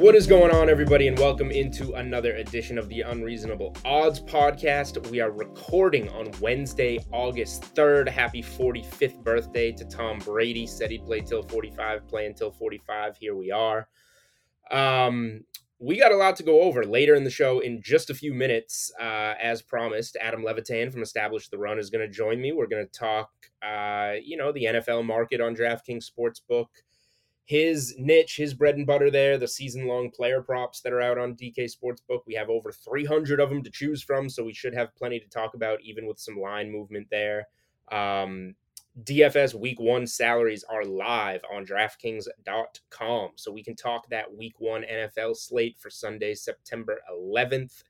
What is going on, everybody, and welcome into another edition of the Unreasonable Odds podcast. We are recording on Wednesday, August 3rd. Happy 45th birthday to Tom Brady. Said he'd play till 45, play until 45. Here we are. Um, we got a lot to go over later in the show in just a few minutes. Uh, as promised, Adam Levitan from Establish the Run is going to join me. We're going to talk, uh, you know, the NFL market on DraftKings Sportsbook his niche, his bread and butter there, the season long player props that are out on DK Sportsbook. We have over 300 of them to choose from, so we should have plenty to talk about, even with some line movement there. Um, DFS week one salaries are live on DraftKings.com, so we can talk that week one NFL slate for Sunday, September 11th.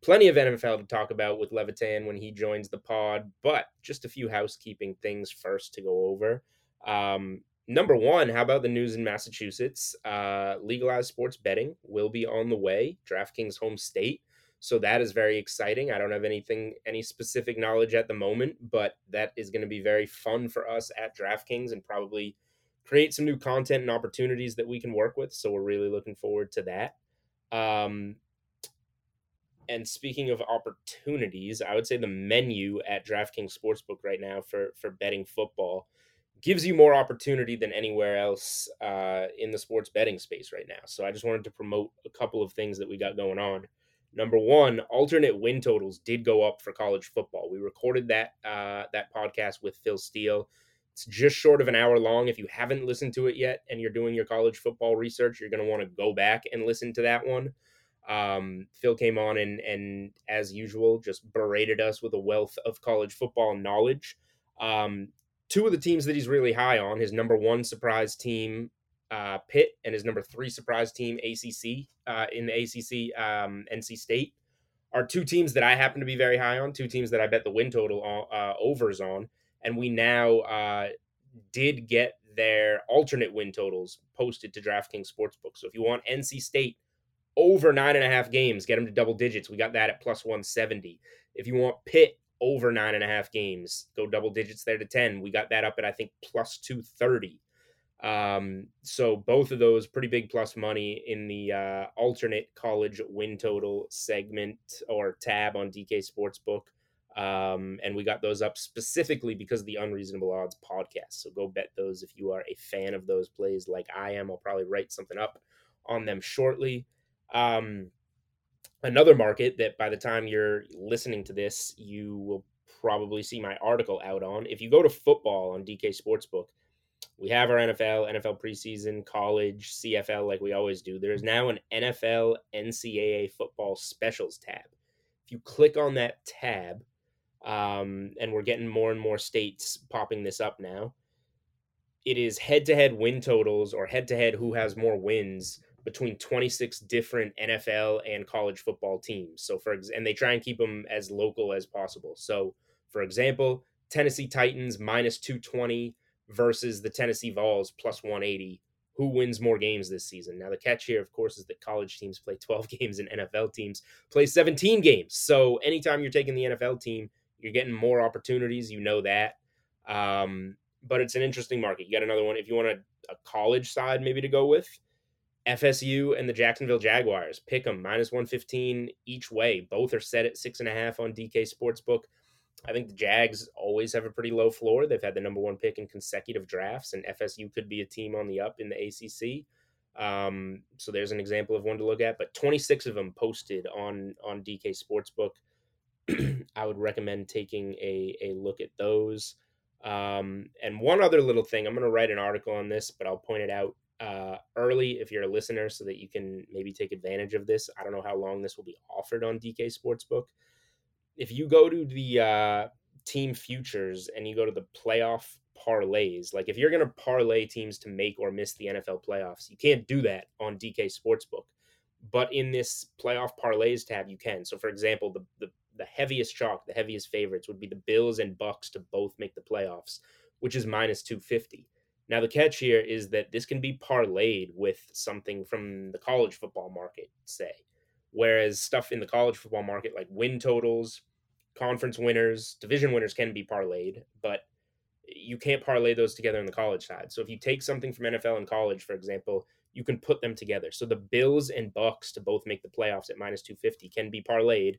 Plenty of NFL to talk about with Levitan when he joins the pod, but just a few housekeeping things first to go over. Um, number one, how about the news in Massachusetts? Uh, legalized sports betting will be on the way. DraftKings home state. So that is very exciting. I don't have anything, any specific knowledge at the moment, but that is going to be very fun for us at DraftKings and probably create some new content and opportunities that we can work with. So we're really looking forward to that. Um, and speaking of opportunities, I would say the menu at DraftKings Sportsbook right now for for betting football gives you more opportunity than anywhere else uh, in the sports betting space right now. So I just wanted to promote a couple of things that we got going on. Number one, alternate win totals did go up for college football. We recorded that uh, that podcast with Phil Steele. It's just short of an hour long. If you haven't listened to it yet and you're doing your college football research, you're going to want to go back and listen to that one. Um, Phil came on and and as usual just berated us with a wealth of college football knowledge. Um, two of the teams that he's really high on his number one surprise team uh, Pitt and his number three surprise team ACC uh, in the ACC um, NC State are two teams that I happen to be very high on. Two teams that I bet the win total uh, overs on, and we now uh, did get their alternate win totals posted to DraftKings Sportsbook. So if you want NC State over nine and a half games, get them to double digits. We got that at plus one seventy. If you want Pitt over nine and a half games. Go double digits there to 10. We got that up at, I think, plus 230. Um, so both of those pretty big plus money in the uh, alternate college win total segment or tab on DK Sportsbook. Um, and we got those up specifically because of the Unreasonable Odds podcast. So go bet those if you are a fan of those plays like I am. I'll probably write something up on them shortly. Um, another market that by the time you're listening to this, you will probably see my article out on. If you go to football on DK Sportsbook, we have our NFL, NFL preseason, college, CFL, like we always do. There is now an NFL NCAA football specials tab. If you click on that tab, um, and we're getting more and more states popping this up now, it is head to head win totals or head to head who has more wins between 26 different NFL and college football teams. So for and they try and keep them as local as possible. So for example, Tennessee Titans minus 220 versus the Tennessee Vols plus 180. Who wins more games this season? Now the catch here of course is that college teams play 12 games and NFL teams play 17 games. So anytime you're taking the NFL team, you're getting more opportunities, you know that. Um, but it's an interesting market. You got another one if you want a, a college side maybe to go with FSU and the Jacksonville Jaguars. Pick them minus 115 each way. Both are set at six and a half on DK Sportsbook. I think the Jags always have a pretty low floor. They've had the number one pick in consecutive drafts, and FSU could be a team on the up in the ACC. Um, so there's an example of one to look at. But 26 of them posted on on DK Sportsbook. I would recommend taking a a look at those. Um, and one other little thing, I'm going to write an article on this, but I'll point it out uh, early if you're a listener so that you can maybe take advantage of this. I don't know how long this will be offered on DK Sportsbook. If you go to the uh, team futures and you go to the playoff parlays, like if you're going to parlay teams to make or miss the NFL playoffs, you can't do that on DK Sportsbook. But in this playoff parlays tab, you can. So, for example, the, the the heaviest chalk, the heaviest favorites would be the Bills and Bucks to both make the playoffs, which is minus 250. Now, the catch here is that this can be parlayed with something from the college football market, say. Whereas stuff in the college football market, like win totals, conference winners, division winners, can be parlayed, but you can't parlay those together in the college side. So if you take something from NFL and college, for example, you can put them together. So the Bills and Bucks to both make the playoffs at minus 250 can be parlayed.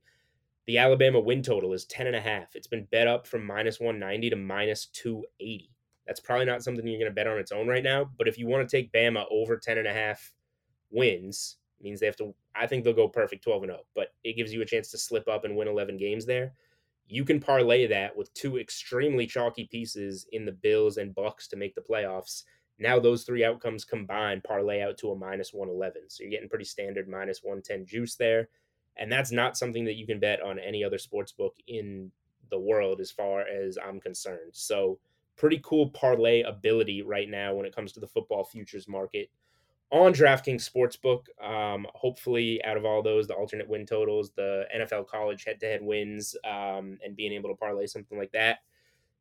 The Alabama win total is 10 and a half. It's been bet up from minus 190 to minus 280. That's probably not something you're going to bet on its own right now. But if you want to take Bama over 10 and a half wins, means they have to, I think they'll go perfect 12 and 0, but it gives you a chance to slip up and win 11 games there. You can parlay that with two extremely chalky pieces in the Bills and Bucks to make the playoffs. Now those three outcomes combined parlay out to a minus 111. So you're getting pretty standard minus 110 juice there. And that's not something that you can bet on any other sports book in the world as far as I'm concerned. So pretty cool parlay ability right now when it comes to the football futures market on DraftKings Sportsbook. Um, hopefully, out of all those, the alternate win totals, the NFL college head to head wins, um, and being able to parlay something like that,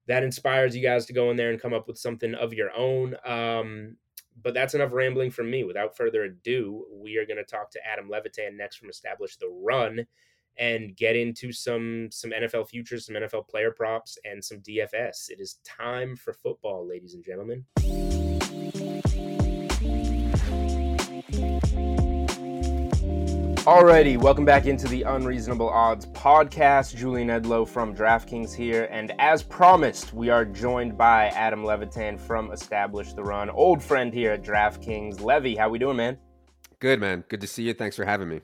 that inspires you guys to go in there and come up with something of your own. Um, but that's enough rambling from me. Without further ado, we are going to talk to Adam Levitan next from Establish the Run and get into some some NFL futures, some NFL player props, and some DFS. It is time for football, ladies and gentlemen. Alrighty, welcome back into the Unreasonable Odds podcast. Julian Edlow from DraftKings here, and as promised, we are joined by Adam Levitan from Establish the Run, old friend here at DraftKings. Levy, how we doing, man? Good, man. Good to see you. Thanks for having me.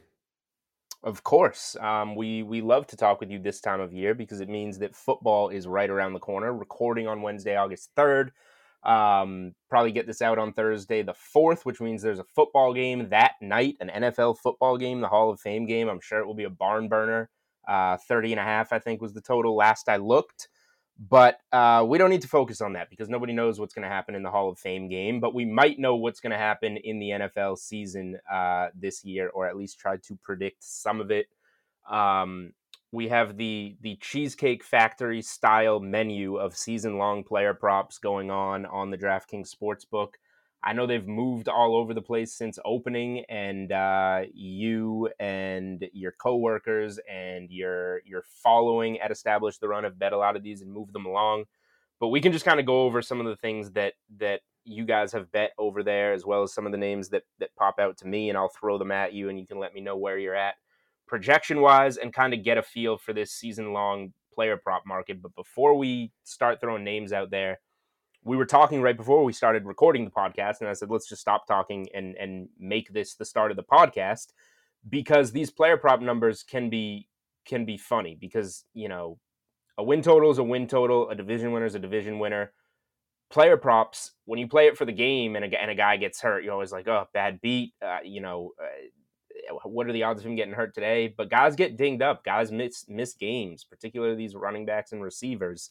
Of course. Um, we we love to talk with you this time of year because it means that football is right around the corner. Recording on Wednesday, August 3rd. Um, probably get this out on Thursday the 4th, which means there's a football game that night, an NFL football game, the Hall of Fame game. I'm sure it will be a barn burner. Uh, 30 and a half, I think, was the total last I looked. But uh, we don't need to focus on that because nobody knows what's going to happen in the Hall of Fame game. But we might know what's going to happen in the NFL season uh, this year, or at least try to predict some of it. Um, we have the the Cheesecake Factory style menu of season long player props going on on the DraftKings Sportsbook. I know they've moved all over the place since opening, and uh, you and your coworkers and your your following at Establish the Run have bet a lot of these and moved them along. But we can just kind of go over some of the things that that you guys have bet over there, as well as some of the names that that pop out to me, and I'll throw them at you, and you can let me know where you're at projection wise, and kind of get a feel for this season long player prop market. But before we start throwing names out there we were talking right before we started recording the podcast, and I said, let's just stop talking and and make this the start of the podcast because these player prop numbers can be can be funny because you know a win total is a win total, a division winner is a division winner. Player props, when you play it for the game and a, and a guy gets hurt, you're always like, oh, bad beat. Uh, you know, uh, what are the odds of him getting hurt today? But guys get dinged up. Guys miss miss games, particularly these running backs and receivers.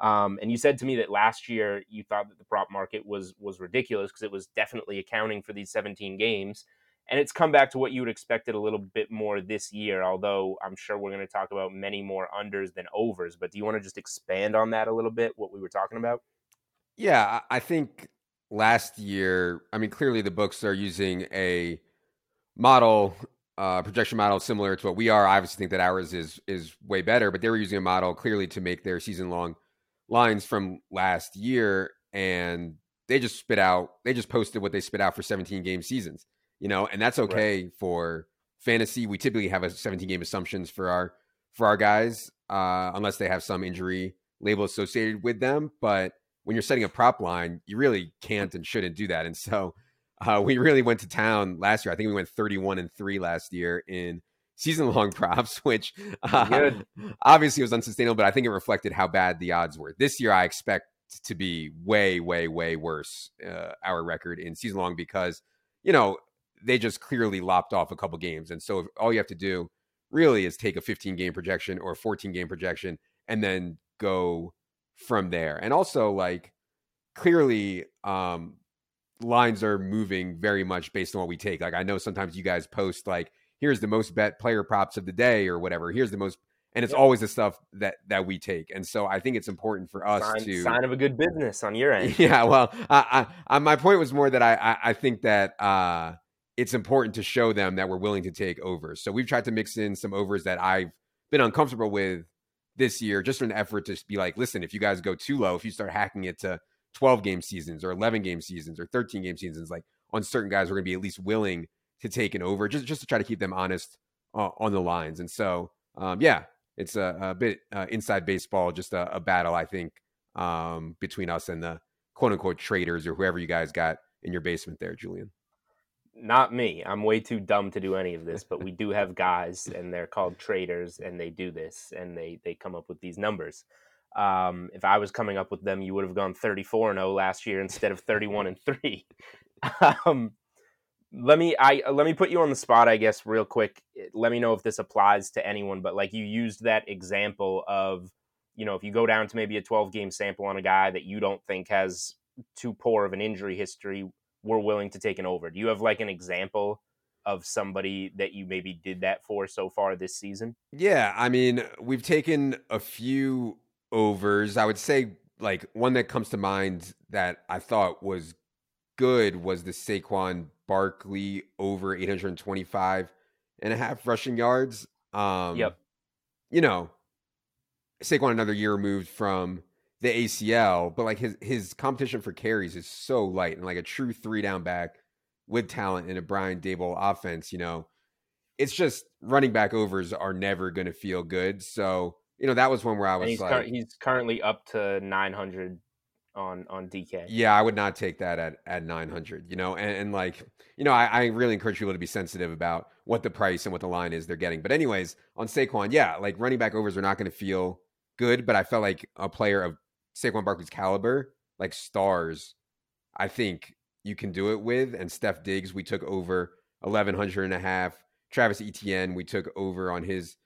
Um, and you said to me that last year you thought that the prop market was was ridiculous because it was definitely accounting for these 17 games. And it's come back to what you would expected a little bit more this year, although I'm sure we're going to talk about many more unders than overs. But do you want to just expand on that a little bit, what we were talking about? Yeah, I think last year, I mean, clearly the books are using a model, uh, projection model similar to what we are. I obviously think that ours is is way better, but they were using a model clearly to make their season long lines from last year and they just spit out they just posted what they spit out for 17 game seasons you know and that's okay right. for fantasy we typically have a 17 game assumptions for our for our guys, uh, unless they have some injury label associated with them. But when you're setting a prop line, you really can't and shouldn't do that. And so uh, we really went to town last year. I think we went 31 and three last year in season long props, which uh, obviously was unsustainable, but I think it reflected how bad the odds were. This year, I expect to be way, way, way worse, uh, our record in season long because, you know, they just clearly lopped off a couple games. And so all you have to do really is take a 15 game projection or a 14 game projection and then go from there. And also, like, clearly, um, lines are moving very much based on what we take. Like, I know sometimes you guys post, like, here's the most bet player props of the day or whatever. Here's the most and it's always the stuff that that we take. And so I think it's important for us sign, to sign of a good business on your end. Yeah, well, I, I, I my point was more that I, I, I think that uh, it's important to show them that we're willing to take overs. So we've tried to mix in some overs that I've been uncomfortable with this year, just in an effort to be like, listen, if you guys go too low, if you start hacking it to 12 game seasons or 11 game seasons or 13 game seasons, like on certain guys, we're going to be at least willing to take an over, just just to try to keep them honest uh, on the lines. And so, um, yeah, it's a, a bit uh, inside baseball, just a, a, battle, I think, um, between us and the quote unquote traders or whoever you guys got in your basement there, Julian. Not me. I'm way too dumb to do any of this, but we do have guys, and they're called traders, and they do this, and they they come up with these numbers. Um, if I was coming up with them, you would have gone 34 and 0 last year instead of 31 and 3. um, let me I let me put you on the spot, I guess, real quick. Let me know if this applies to anyone, but like you used that example of, you know, if you go down to maybe a 12 game sample on a guy that you don't think has too poor of an injury history, we're willing to take an over. Do you have like an example of somebody that you maybe did that for so far this season? Yeah, I mean, we've taken a few overs. I would say like one that comes to mind that I thought was good was the Saquon Barkley over 825 and a half rushing yards. Um, yep. You know, Saquon another year removed from the ACL, but like his his competition for carries is so light and like a true three down back with talent in a Brian Daboll offense, you know, it's just running back overs are never going to feel good. So, you know, that was one where I was he's like, cur- he's currently up to 900 on on DK. Yeah, I would not take that at at 900. You know, and, and like you know, I, I, really encourage people to be sensitive about what the price and what the line is they're getting. But anyways, on Saquon, yeah, like running back overs are not going to feel good. But I felt like a player of Saquon Barkley's caliber, like stars, I think you can do it with. And Steph Diggs, we took over 1100 and a half. Travis Etienne, we took over on his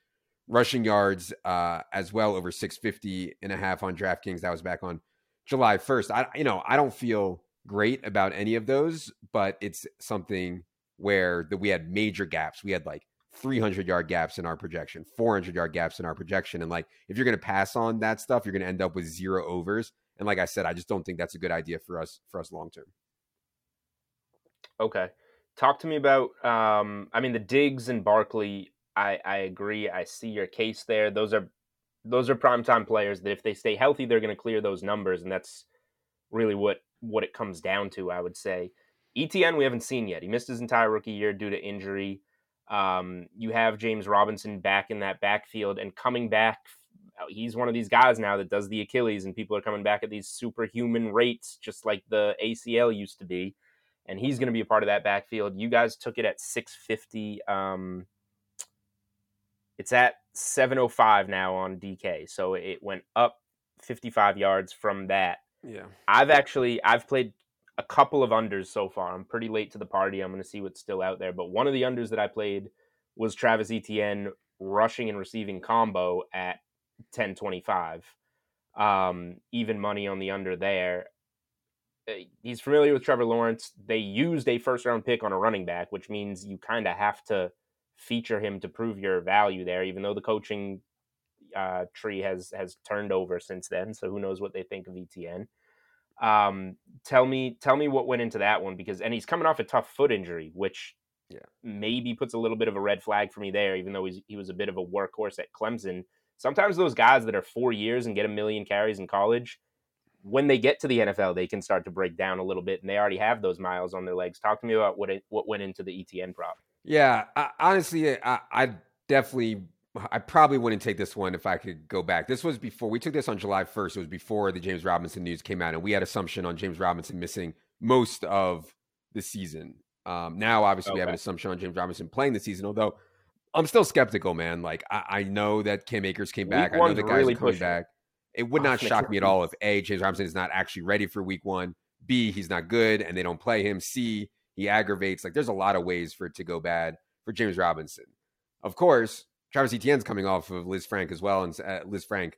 rushing yards uh, as well, over 650 and a half on DraftKings. That was back on July 1st. I you know, I don't feel great about any of those, but it's something where that we had major gaps. We had like 300 yard gaps in our projection, 400 yard gaps in our projection. And like, if you're going to pass on that stuff, you're going to end up with zero overs. And like I said, I just don't think that's a good idea for us, for us long term. Okay. Talk to me about, um, I mean, the Diggs and Barkley. I, I agree. I see your case there. Those are those are primetime players that if they stay healthy, they're going to clear those numbers, and that's really what what it comes down to. I would say Etienne we haven't seen yet. He missed his entire rookie year due to injury. Um, you have James Robinson back in that backfield and coming back. He's one of these guys now that does the Achilles, and people are coming back at these superhuman rates, just like the ACL used to be. And he's going to be a part of that backfield. You guys took it at 650. Um, it's at 705 now on DK. So it went up 55 yards from that. Yeah. I've actually I've played a couple of unders so far. I'm pretty late to the party. I'm going to see what's still out there, but one of the unders that I played was Travis Etienne rushing and receiving combo at 1025. Um, even money on the under there. Eh, he's familiar with Trevor Lawrence. They used a first round pick on a running back, which means you kind of have to feature him to prove your value there, even though the coaching uh, tree has has turned over since then. So who knows what they think of Etienne? Um, tell me, tell me what went into that one because, and he's coming off a tough foot injury, which yeah. maybe puts a little bit of a red flag for me there. Even though he's, he was a bit of a workhorse at Clemson, sometimes those guys that are four years and get a million carries in college, when they get to the NFL, they can start to break down a little bit, and they already have those miles on their legs. Talk to me about what it, what went into the Etienne prop. Yeah, I, honestly, I, I definitely I probably wouldn't take this one if I could go back. This was before we took this on July 1st. It was before the James Robinson news came out, and we had assumption on James Robinson missing most of the season. Um, now, obviously, okay. we have an assumption on James Robinson playing the season, although I'm still skeptical, man. Like I, I know that Cam Akers came back. I know the guys really are coming back. It would not shock me at all if A, James Robinson is not actually ready for week one. B, he's not good and they don't play him. C, he aggravates. Like there's a lot of ways for it to go bad for James Robinson. Of course, Travis Etienne's coming off of Lisfranc as well, and uh, Frank,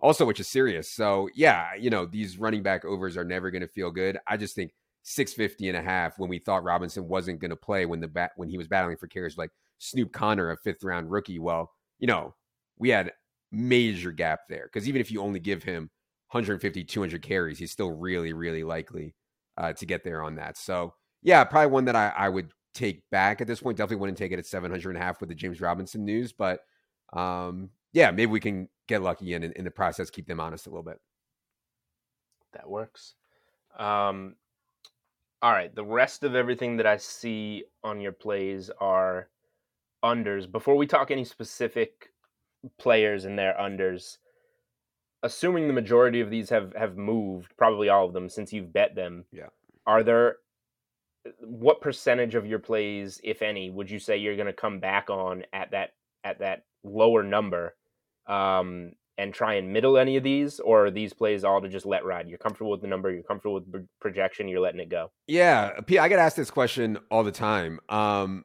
also, which is serious. So yeah, you know these running back overs are never going to feel good. I just think 650 and a half when we thought Robinson wasn't going to play when the bat when he was battling for carries like Snoop Conner, a fifth round rookie. Well, you know, we had major gap there because even if you only give him 150, 200 carries, he's still really, really likely uh, to get there on that. So yeah, probably one that I, I would take back at this point. Definitely wouldn't take it at 700 and a half with the James Robinson news, but um, yeah, maybe we can get lucky and in, in the process keep them honest a little bit. That works. Um, all right, the rest of everything that I see on your plays are unders. Before we talk any specific players and their unders, assuming the majority of these have have moved, probably all of them since you've bet them. Yeah. Are there what percentage of your plays, if any, would you say you're going to come back on at that at that lower number um, and try and middle any of these, or are these plays all to just let ride? You're comfortable with the number, you're comfortable with projection, you're letting it go. Yeah, I get asked this question all the time. Um,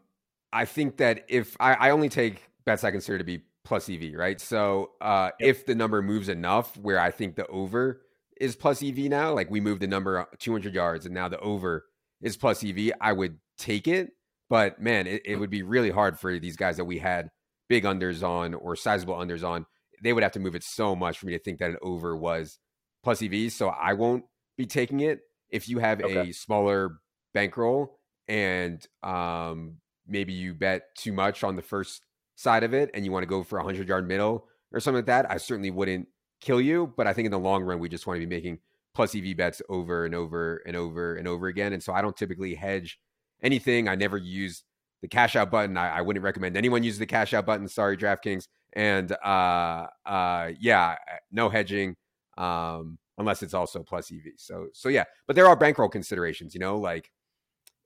I think that if I, I, only take bets I consider to be plus EV, right? So uh, yep. if the number moves enough, where I think the over is plus EV now, like we moved the number 200 yards, and now the over is plus EV, I would take it. But man, it, it would be really hard for these guys that we had big unders on or sizable unders on. They would have to move it so much for me to think that an over was plus EV. So I won't be taking it. If you have okay. a smaller bankroll and um, maybe you bet too much on the first side of it and you want to go for a 100 yard middle or something like that, I certainly wouldn't kill you. But I think in the long run, we just want to be making plus EV bets over and over and over and over again. And so I don't typically hedge anything. I never use the cash out button. I, I wouldn't recommend anyone use the cash out button. Sorry, DraftKings. And uh, uh, yeah, no hedging um, unless it's also plus EV. So so yeah, but there are bankroll considerations. You know, like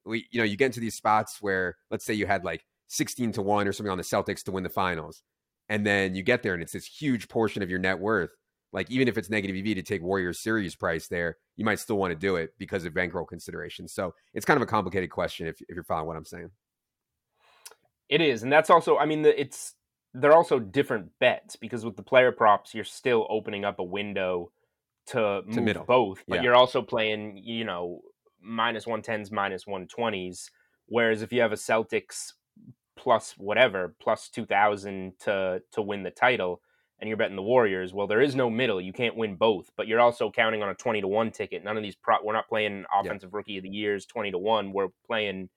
we you know you get into these spots where let's say you had like 16 to 1 or something on the Celtics to win the finals. And then you get there and it's this huge portion of your net worth like even if it's negative EV to take Warriors series price there, you might still want to do it because of bankroll considerations. So it's kind of a complicated question if, if you're following what I'm saying. It is, and that's also, I mean, the, it's they're also different bets because with the player props, you're still opening up a window to move to middle. both, but yeah. you're also playing, you know, minus one tens, minus one twenties. Whereas if you have a Celtics plus whatever, plus two thousand to to win the title, and you're betting the Warriors, well, there is no middle. You can't win both, but you're also counting on a 20 to 1 ticket. None of these pro we're not playing offensive yeah. rookie of the years 20 to 1. We're playing,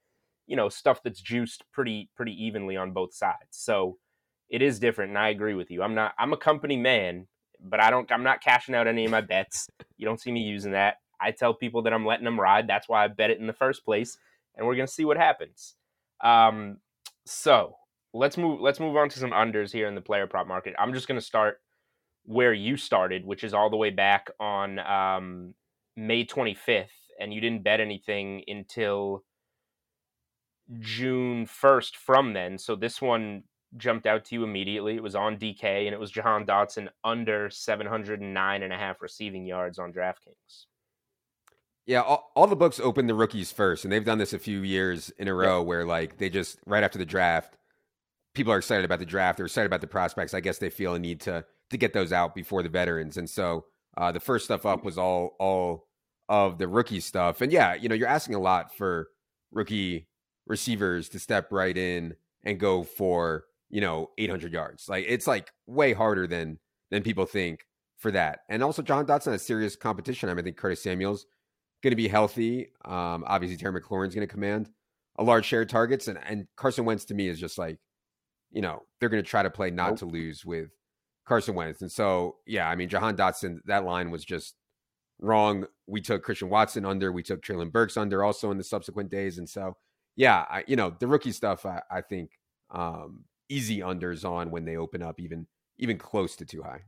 you know, stuff that's juiced pretty pretty evenly on both sides. So it is different and I agree with you. I'm not I'm a company man, but I don't I'm not cashing out any of my bets. You don't see me using that. I tell people that I'm letting them ride. That's why I bet it in the first place, and we're going to see what happens. Um so, let's move let's move on to some unders here in the player prop market. I'm just going to start where you started, which is all the way back on um, May 25th, and you didn't bet anything until June 1st from then. So this one jumped out to you immediately. It was on DK, and it was Jahan Dotson under 709 and a half receiving yards on DraftKings. Yeah, all, all, the books open the rookies first, and they've done this a few years in a row where like they just right after the draft people are excited about the draft. They're excited about the prospects. I guess they feel a need to to get those out before the veterans. And so uh, the first stuff up was all all of the rookie stuff. And yeah, you know, you're asking a lot for rookie receivers to step right in and go for you know 800 yards. Like it's like way harder than than people think for that. And also, Jahan Dotson has serious competition. I, mean, I think Curtis Samuel's going to be healthy. Um, obviously, Terry McLaurin's going to command a large share of targets, and and Carson Wentz to me is just like you know, they're going to try to play not nope. to lose with Carson Wentz. And so, yeah, I mean, Jahan Dotson, that line was just wrong. We took Christian Watson under, we took Treylon Burks under also in the subsequent days. And so, yeah, I, you know, the rookie stuff, I, I think, um, easy unders on when they open up even even close to too high.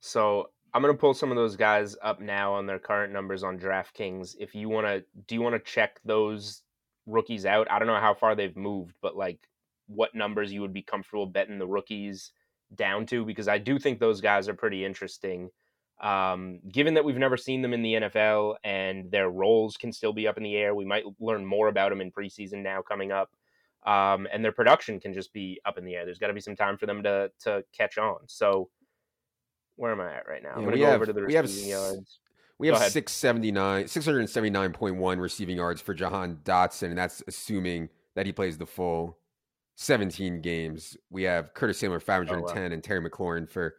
So I'm gonna pull some of those guys up now on their current numbers on DraftKings. If you wanna, do you want to check those rookies out? I don't know how far they've moved, but like what numbers you would be comfortable betting the rookies down to because I do think those guys are pretty interesting. Um, given that we've never seen them in the NFL and their roles can still be up in the air, we might learn more about them in preseason now coming up. Um, and their production can just be up in the air. There's got to be some time for them to to catch on. So, where am I at right now? Yeah, I'm going to we go have- over to the we have receiving yards. We have 679, 679.1 receiving yards for Jahan Dotson, and that's assuming that he plays the full 17 games. We have Curtis Samuel 510 and Terry McLaurin for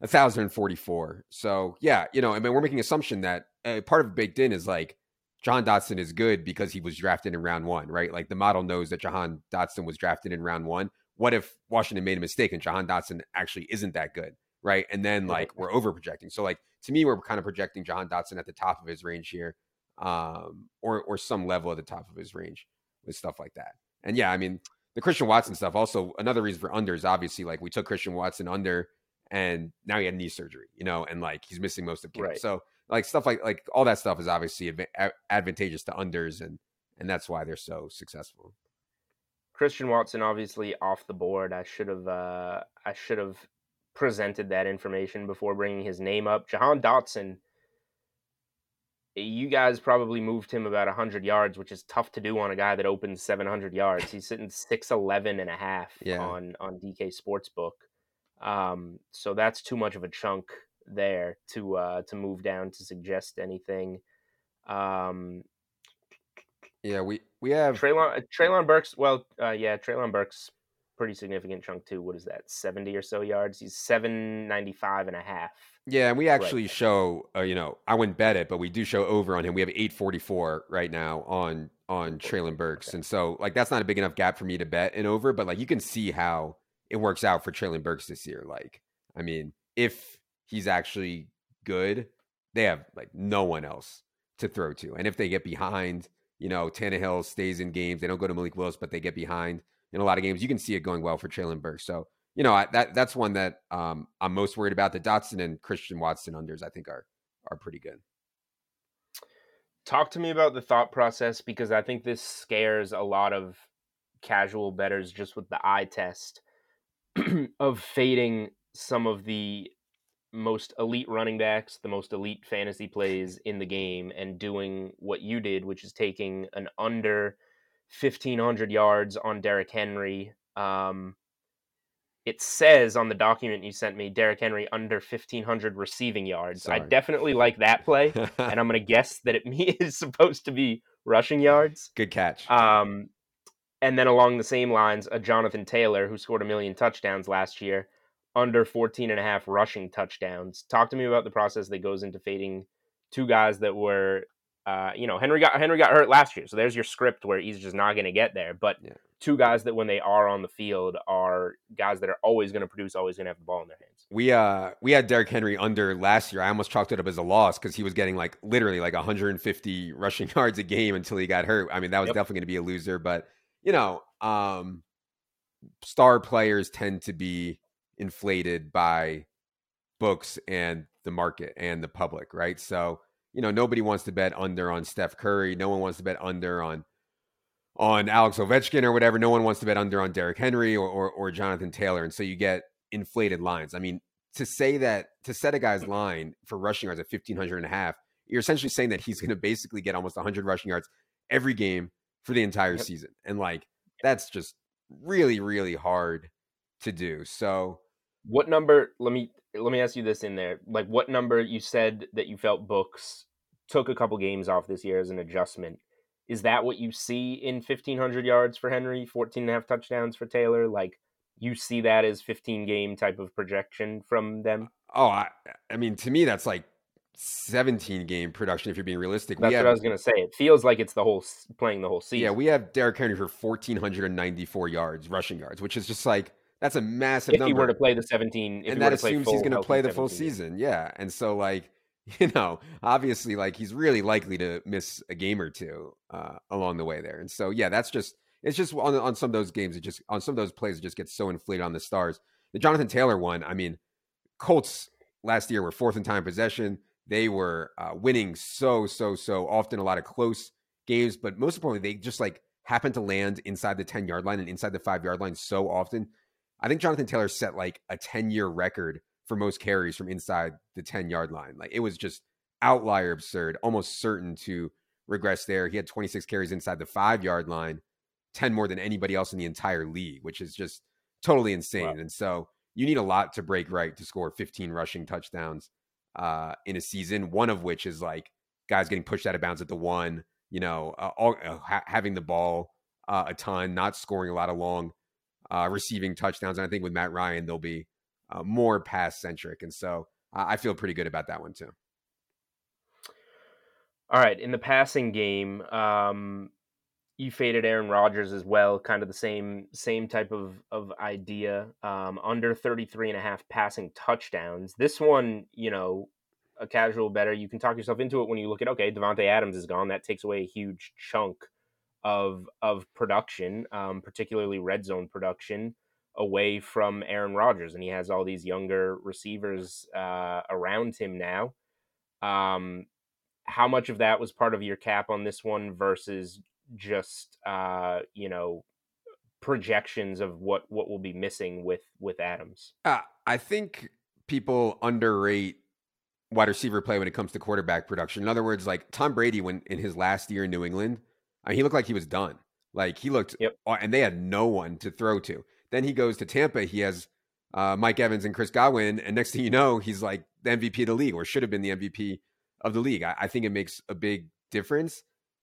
1,044. So, yeah, you know, I mean, we're making assumption that uh, part of baked in is like Jahan Dotson is good because he was drafted in round one, right? Like the model knows that Jahan Dotson was drafted in round one. What if Washington made a mistake and Jahan Dotson actually isn't that good, right? And then like we're over projecting. So like to me, we're kind of projecting Jahan Dotson at the top of his range here, um, or or some level at the top of his range with stuff like that. And yeah, I mean the Christian Watson stuff. Also, another reason for unders. Obviously, like we took Christian Watson under, and now he had knee surgery, you know, and like he's missing most of camp. Right. So like stuff like like all that stuff is obviously adva- a- advantageous to unders, and and that's why they're so successful. Christian Watson obviously off the board. I should have uh, I should have presented that information before bringing his name up. Jahan Dotson. You guys probably moved him about 100 yards, which is tough to do on a guy that opens 700 yards. He's sitting 6'11 and a half Yeah. on, on DK Sportsbook. Um, so that's too much of a chunk there to uh, to move down to suggest anything. Um, Yeah, we we have Treylon uh, Treylon Burks. Well, uh, yeah, Treylon Burks pretty significant chunk too. What is that? Seventy or so yards. He's seven ninety five and a half. Yeah, and we Right. actually show, uh, you know, I wouldn't bet it, but we do show over on him. We have 844 right now on on Treylon Burks, and so like that's not a big enough gap for me to bet an over, but like you can see how it works out for Treylon Burks this year. Like, I mean, if he's actually good, they have like no one else to throw to, and if they get behind, you know, Tannehill stays in games, they don't go to Malik Willis, but they get behind in a lot of games. You can see it going well for Treylon Burks. So you know, I, that that's one that um, I'm most worried about. The Dotson and Christian Watson unders, I think, are are pretty good. Talk to me about the thought process because I think this scares a lot of casual betters just with the eye test of fading some of the most elite running backs, the most elite fantasy plays in the game, and doing what you did, which is taking an under 1500 yards on Derrick Henry. Um, it says on the document you sent me, Derrick Henry under 1500 receiving yards. I definitely like that play, and I'm going to guess that it is supposed to be rushing yards. good catch. Um, and then along the same lines, a Jonathan Taylor who scored a million touchdowns last year, under 14 and a half rushing touchdowns. Talk to me about the process that goes into fading two guys that were, uh, you know, Henry got Henry got hurt last year, so there's your script where he's just not going to get there. But Yeah. two guys that when they are on the field are guys that are always going to produce, always going to have the ball in their hands. we uh we had Derrick Henry under last year. I almost chalked it up as a loss because he was getting like literally like 150 rushing yards a game until he got hurt. I mean, that was Yep. definitely going to be a loser. But you know, um, star players tend to be inflated by books and the market and the public, right? So you know, nobody wants to bet under on Steph Curry. No one wants to bet under on on Alex Ovechkin or whatever. No one wants to bet under on Derrick Henry or, or or Jonathan Taylor, and so you get inflated lines. I mean, to say that to set a guy's line for rushing yards at 1500 and a half, you're essentially saying that he's going to basically get almost 100 rushing yards every game for the entire season. And like that's just really really hard to do. So, What number? Let me let me ask you this in there. Like, what number you said that you felt books took a couple games off this year as an adjustment? Is that what you see in 1500 yards for Henry, 14 and a half touchdowns for Taylor? Like, you see that as 15 game type of projection from them? oh, I I mean to me that's like 17 game production if you're being realistic. That's we what I was gonna say. It feels like it's the whole playing the whole season. Yeah, we have Derrick Henry for 1494 yards, rushing yards, which is just like that's a massive if number. he were to play the 17, if and that were to assumes full he's going to play the full 17 games. season. Yeah, and so like you know, obviously, like he's really likely to miss a game or two uh, along the way there. And so yeah, that's just it's just on on some of those games, it just on some of those plays, it just gets so inflated on the stars. The Jonathan Taylor one, I mean, Colts last year were fourth in time possession. They were uh, winning so so so often, a lot of close games, but most importantly, they just like happen to land inside the ten yard line and inside the five yard line so often. I think Jonathan Taylor set like a ten year record for most carries from inside the ten yard line. Like it was just outlier absurd, almost certain to regress there. He had 26 carries inside the five yard line, 10 more than anybody else in the entire league, which is just totally insane. Wow. And so you need a lot to break right to score 15 rushing touchdowns uh, in a season, one of which is like guys getting pushed out of bounds at the one, you know, uh, all, uh, ha- having the ball uh, a ton, not scoring a lot of long uh, receiving touchdowns. And I think with Matt Ryan, they'll be uh, more pass centric. And so I feel pretty good about that one too. All right, in the passing game, um, you faded Aaron Rodgers as well, kind of the same same type of of idea. Um, under 33 and a half passing touchdowns. This one, you know, a casual better, you can talk yourself into it when you look at okay, Davante Adams is gone. That takes away a huge chunk of of production, um, particularly red zone production, away from Aaron Rodgers, and he has all these younger receivers uh, around him now. Um, how much of that was part of your cap on this one versus just uh, you know projections of what what will be missing with with Adams? Uh, I think people underrate wide receiver play when it comes to quarterback production. In other words, like Tom Brady when in his last year in New England, I mean, he looked like he was done. Like he looked, yep. and they had no one to throw to. Then he goes to Tampa. He has uh, Mike Evans and Chris Godwin, and next thing you know, he's like the MVP of the league, or should have been the MVP of the league. I, I think it makes a big difference.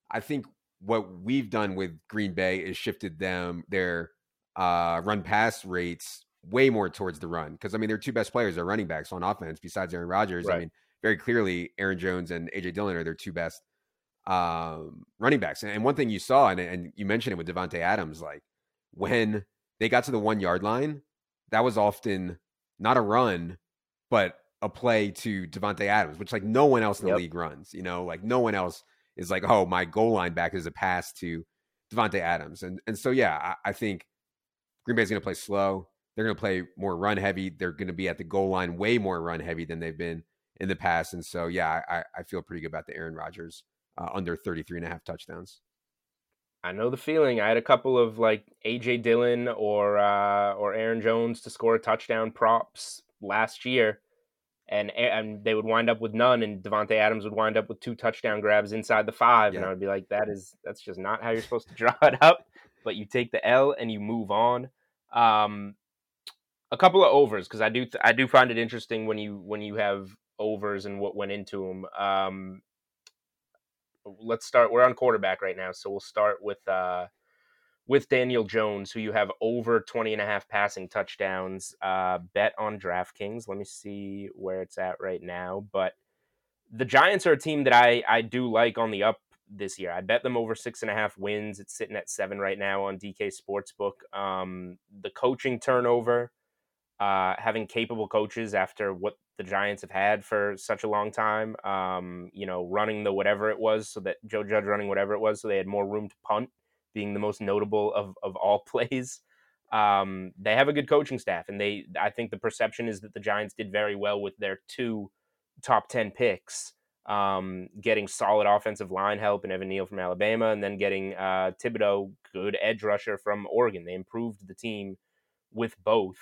I think what we've done with Green Bay is shifted them their uh, run pass rates way more towards the run because I mean their two best players are running backs on offense besides Aaron Rodgers. Right. I mean very clearly Aaron Jones and AJ Dillon are their two best um, running backs. And, and one thing you saw and, and you mentioned it with Davante Adams, like when they got to the one yard line, that was often not a run, but a play to Davante Adams, which like no one else in the yep. league runs. You know, like no one else is like, oh, my goal line back is a pass to Davante Adams, and and so yeah, I, I think Green Bay's going to play slow. They're going to play more run heavy. They're going to be at the goal line way more run heavy than they've been in the past, and so yeah, I, I feel pretty good about the Aaron Rodgers uh, under 33 and a half touchdowns. I know the feeling. I had a couple of like AJ Dillon or uh, or Aaron Jones to score a touchdown props last year and and they would wind up with none, and Davante Adams would wind up with two touchdown grabs inside the five, yeah. and I would be like, that is that's just not how you're supposed to draw it up. But you take the L and you move on. Um, a couple of overs because I do th- I do find it interesting when you when you have overs and what went into them. Um, let's start. We're on quarterback right now, so we'll start with uh, with Daniel Jones, who you have over 20 and a half passing touchdowns, uh, bet on DraftKings. Let me see where it's at right now. But the Giants are a team that I, I do like on the up this year. I bet them over six and a half wins. It's sitting at seven right now on DK Sportsbook. Um, the coaching turnover, uh, having capable coaches after what the Giants have had for such a long time, um, you know, running the whatever it was, so that Joe Judge running whatever it was, so they had more room to punt being the most notable of of all plays. Um, they have a good coaching staff, and they I think the perception is that the Giants did very well with their two top ten picks, um, getting solid offensive line help and Evan Neal from Alabama, and then getting uh, Thibodeaux, good edge rusher from Oregon. They improved the team with both.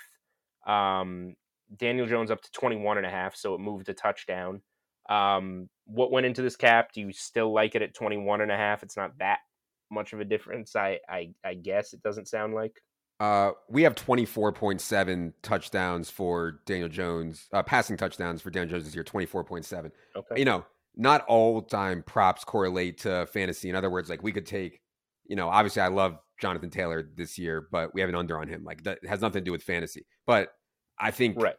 Um, Daniel Jones up to 21 and a half, so it moved a touchdown. Um, what went into this cap? Do you still like it at 21 and a half? It's not that much of a difference. I I, I guess it doesn't sound like. Uh, we have 24.7 touchdowns for Daniel Jones, uh, passing touchdowns for Daniel Jones this year, 24.7. Okay. You know, not all time props correlate to fantasy. In other words, like we could take, you know, obviously I love Jonathan Taylor this year, but we have an under on him. Like that has nothing to do with fantasy. But I think right.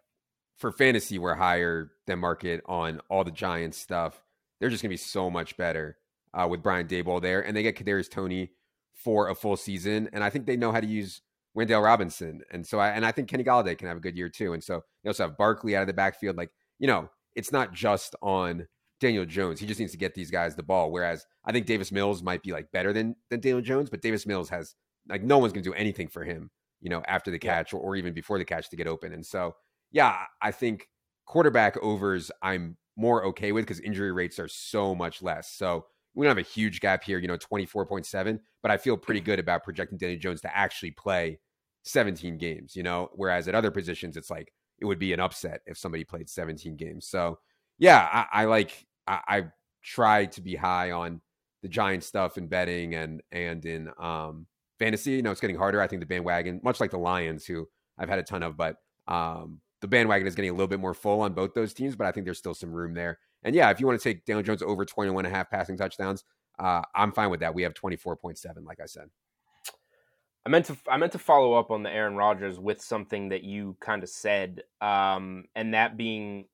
for fantasy, we're higher than market on all the Giants stuff. They're just going to be so much better uh, with Brian Daboll there, and they get Kadarius Toney for a full season, and I think they know how to use Wan'Dale Robinson, and so I and I think Kenny Golladay can have a good year too, and so they also have Barkley out of the backfield. Like you know, it's not just on Daniel Jones; he just needs to get these guys the ball. Whereas I think Davis Mills might be like better than than Daniel Jones, but Davis Mills has like no one's going to do anything for him, you know, after the catch or, or even before the catch to get open. And so, yeah, I think quarterback overs I'm more okay with because injury rates are so much less. So we don't have a huge gap here, you know, 24.7, but I feel pretty good about projecting Daniel Jones to actually play 17 games, you know, whereas at other positions, it's like it would be an upset if somebody played 17 games. So, yeah, I, I like, I, I try to be high on the giant stuff in betting and, and in um, fantasy. You know, it's getting harder. I think the bandwagon, much like the Lions, who I've had a ton of, but um, the bandwagon is getting a little bit more full on both those teams, but I think there's still some room there. And yeah, if you want to take Daniel Jones over 21 and a half passing touchdowns, uh, I'm fine with that. We have 24.7, like I said. I meant to I meant to follow up on the Aaron Rodgers with something that you kind of said, um, and that being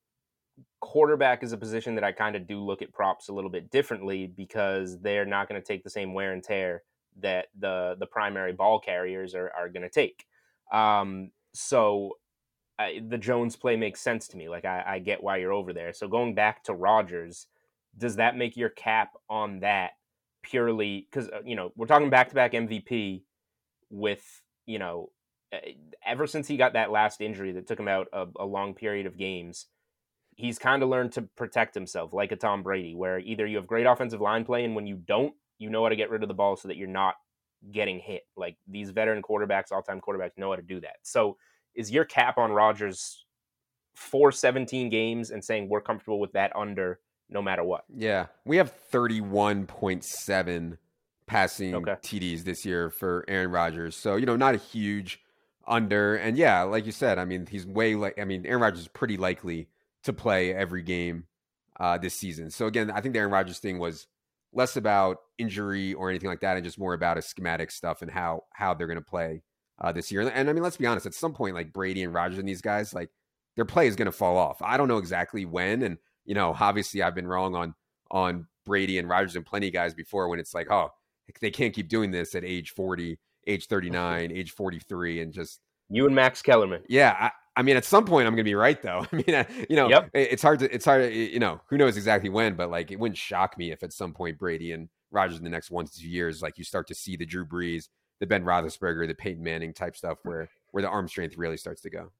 quarterback is a position that I kind of do look at props a little bit differently because they're not going to take the same wear and tear that the the primary ball carriers are are going to take. Um, so I, the Jones play makes sense to me. Like I, I get why you're over there. So going back to Rodgers, does that make your cap on that purely because uh, you know we're talking back to back MVP with you know ever since he got that last injury that took him out a, a long period of games, he's kind of learned to protect himself like a Tom Brady, where either you have great offensive line play and when you don't, you know how to get rid of the ball so that you're not getting hit. Like these veteran quarterbacks, all time quarterbacks know how to do that. So is your cap on Rodgers for 17 games and saying we're comfortable with that under no matter what? Yeah. We have 31.7 passing okay. TDs this year for Aaron Rodgers. So, you know, not a huge under. And yeah, like you said, I mean, he's way like, I mean, Aaron Rodgers is pretty likely to play every game uh, this season. So again, I think the Aaron Rodgers thing was less about injury or anything like that, and just more about a schematic stuff and how how they're going to play uh, this year. And, and, I mean, let's be honest, at some point, like Brady and Rodgers and these guys, like their play is going to fall off. I don't know exactly when, and you know, obviously, I've been wrong on on Brady and Rodgers and plenty of guys before when it's like, oh, they can't keep doing this at age forty, age thirty nine, age forty three, and just you and Max Kellerman. Yeah, I, mean, at some point, I'm going to be right, though. I mean, you know, yep. it's hard to, it's hard, you know, who knows exactly when, but like, it wouldn't shock me if at some point Brady and Rodgers in the next one to two years, like you start to see the Drew Brees, the Ben Roethlisberger, the Peyton Manning type stuff, where where the arm strength really starts to go.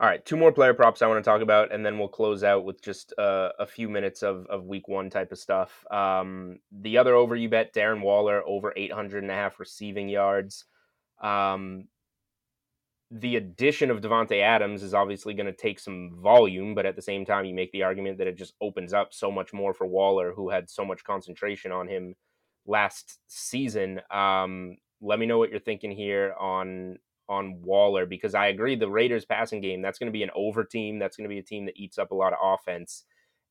All right, two more player props I want to talk about, and then we'll close out with just uh, a few minutes of, of week one type of stuff. Um, the other over you bet, Darren Waller over 800 and a half receiving yards. Um, the addition of Davante Adams is obviously going to take some volume, but at the same time, you make the argument that it just opens up so much more for Waller, who had so much concentration on him last season. Um, let me know what you're thinking here on on Waller because I agree the Raiders passing game that's going to be an over team. That's going to be a team that eats up a lot of offense,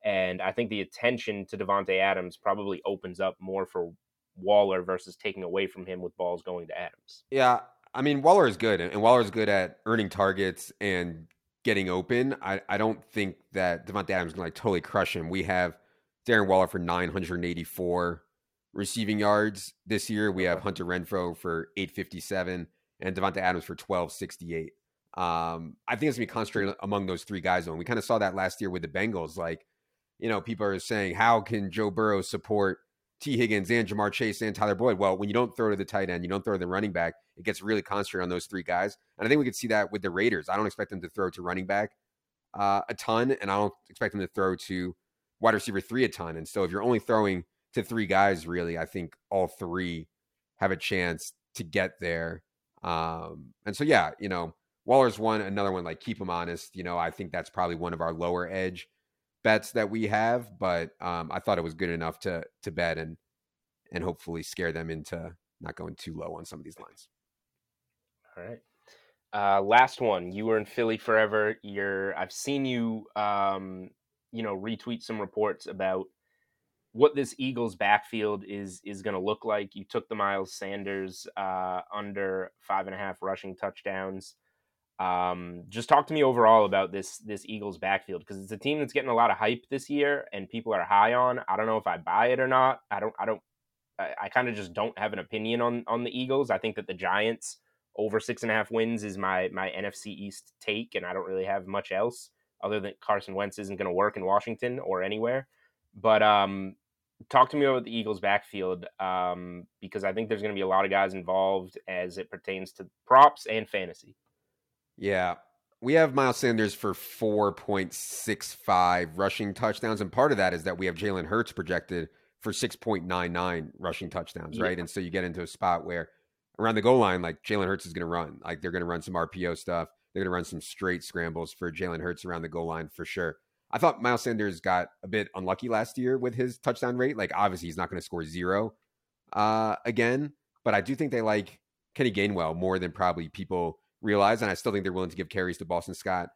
and I think the attention to Davante Adams probably opens up more for Waller versus taking away from him with balls going to Adams. Yeah, I mean, Waller is good, and Waller is good at earning targets and getting open. I, I don't think that Davante Adams can like totally crush him. We have Darren Waller for 984 receiving yards this year. We have Hunter Renfrow for 857 and Davante Adams for 1268. Um, I think it's gonna be concentrated among those three guys. And we kind of saw that last year with the Bengals. Like, you know, people are saying, how can Joe Burrow support Tee Higgins and Ja'Marr Chase and Tyler Boyd. Well, when you don't throw to the tight end, you don't throw to the running back, it gets really concentrated on those three guys. And I think we could see that with the Raiders. I don't expect them to throw to running back uh, a ton, and I don't expect them to throw to wide receiver three a ton. And so if you're only throwing to three guys, really, I think all three have a chance to get there. Um, and so, yeah, you know, Waller's one, another one, like keep him honest. You know, I think that's probably one of our lower edge bets that we have, but um, I thought it was good enough to to bet and and hopefully scare them into not going too low on some of these lines. All right. Uh, last one. You were in Philly forever. You're. I've seen you. Um, you know, retweet some reports about what this Eagles backfield is is going to look like. You took the Miles Sanders uh, under five and a half rushing touchdowns. Um, just talk to me overall about this this Eagles backfield because it's a team that's getting a lot of hype this year and people are high on. I don't know if I buy it or not. I don't. I don't. I, I kind of just don't have an opinion on on the Eagles. I think that the Giants over six and a half wins is my my NFC East take, and I don't really have much else other than Carson Wentz isn't going to work in Washington or anywhere. But um, talk to me about the Eagles' backfield um, because I think there's going to be a lot of guys involved as it pertains to props and fantasy. Yeah, we have Miles Sanders for 4.65 rushing touchdowns, and part of that is that we have Jalen Hurts projected for 6.99 rushing touchdowns, right? And so you get into a spot where around the goal line, like Jalen Hurts is going to run, like they're going to run some RPO stuff. They're going to run some straight scrambles for Jalen Hurts around the goal line for sure. I thought Miles Sanders got a bit unlucky last year with his touchdown rate. Like, obviously, he's not going to score zero uh, again, but I do think they like Kenny Gainwell more than probably people realize. And I still think they're willing to give carries to Boston Scott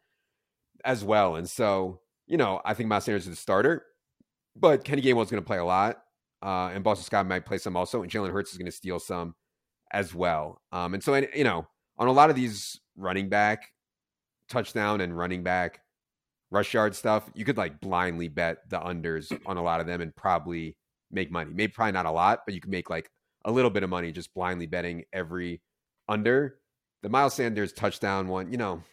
as well. And so, you know, I think Miles Sanders is the starter, but Kenny Gainwell is going to play a lot. Uh, and Boston Scott might play some also. And Jalen Hurts is going to steal some as well. Um, and so, and, you know, on a lot of these running back touchdown and running back rush yard stuff, you could like blindly bet the unders on a lot of them and probably make money. Maybe probably not a lot, but you can make like a little bit of money just blindly betting every under. The Miles Sanders touchdown one, you know,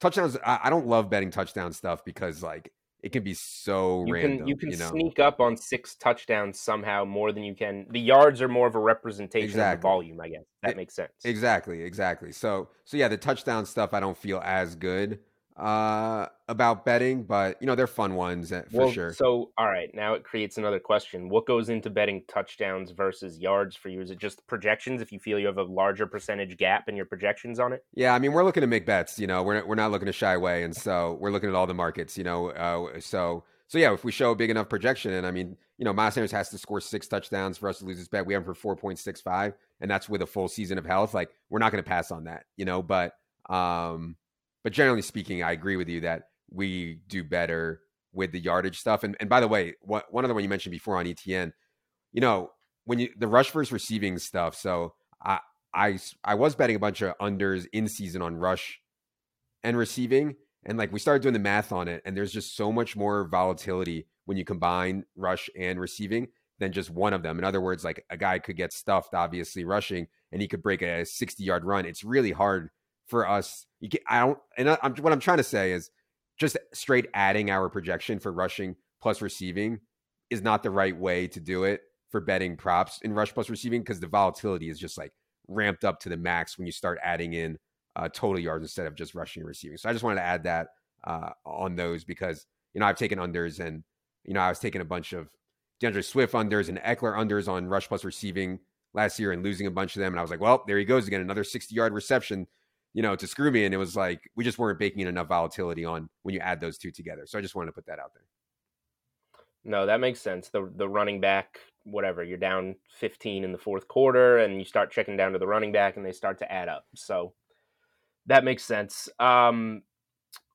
touchdowns. I, I don't love betting touchdown stuff because like it can be so you random. Can, you can you know? sneak up on six touchdowns somehow more than you can. The yards are more of a representation Exactly. of the volume, I guess. That E- makes sense. Exactly, exactly. So so yeah, the touchdown stuff I don't feel as good uh about betting, but you know, they're fun ones uh, for well, sure. So, all right, now it creates another question. What goes into betting touchdowns versus yards for you? Is it just projections if you feel you have a larger percentage gap in your projections on it? Yeah, I mean, we're looking to make bets. You know, we're we're not looking to shy away, and so we're looking at all the markets. You know, uh, so so yeah, if we show a big enough projection, and I mean, you know, Miles Sanders has to score six touchdowns for us to lose this bet. We have him for four point six five, and that's with a full season of health. Like, we're not going to pass on that. You know, but um, but generally speaking, I agree with you that we do better with the yardage stuff. And and by the way, what, one other one you mentioned before on ETN, you know, when you the rush versus receiving stuff. So I I I was betting a bunch of unders in season on rush and receiving, and like we started doing the math on it, and there's just so much more volatility when you combine rush and receiving than just one of them. In other words, like a guy could get stuffed, obviously rushing, and he could break a 60 yard run. It's really hard for us. You can, I don't, and I, I'm, what I'm trying to say is just straight adding our projection for rushing plus receiving is not the right way to do it for betting props in rush plus receiving because the volatility is just like ramped up to the max when you start adding in uh, total yards instead of just rushing and receiving. So I just wanted to add that uh, on those because you know I've taken unders and you know I was taking a bunch of DeAndre Swift unders and Ekeler unders on rush plus receiving last year and losing a bunch of them. And I was like, well, there he goes again, another 60 yard reception, you know, to screw me. And it was like, we just weren't baking in enough volatility on when you add those two together. So I just wanted to put that out there. No, that makes sense. The the running back, whatever, you're down 15 in the fourth quarter and you start checking down to the running back and they start to add up. So that makes sense. Um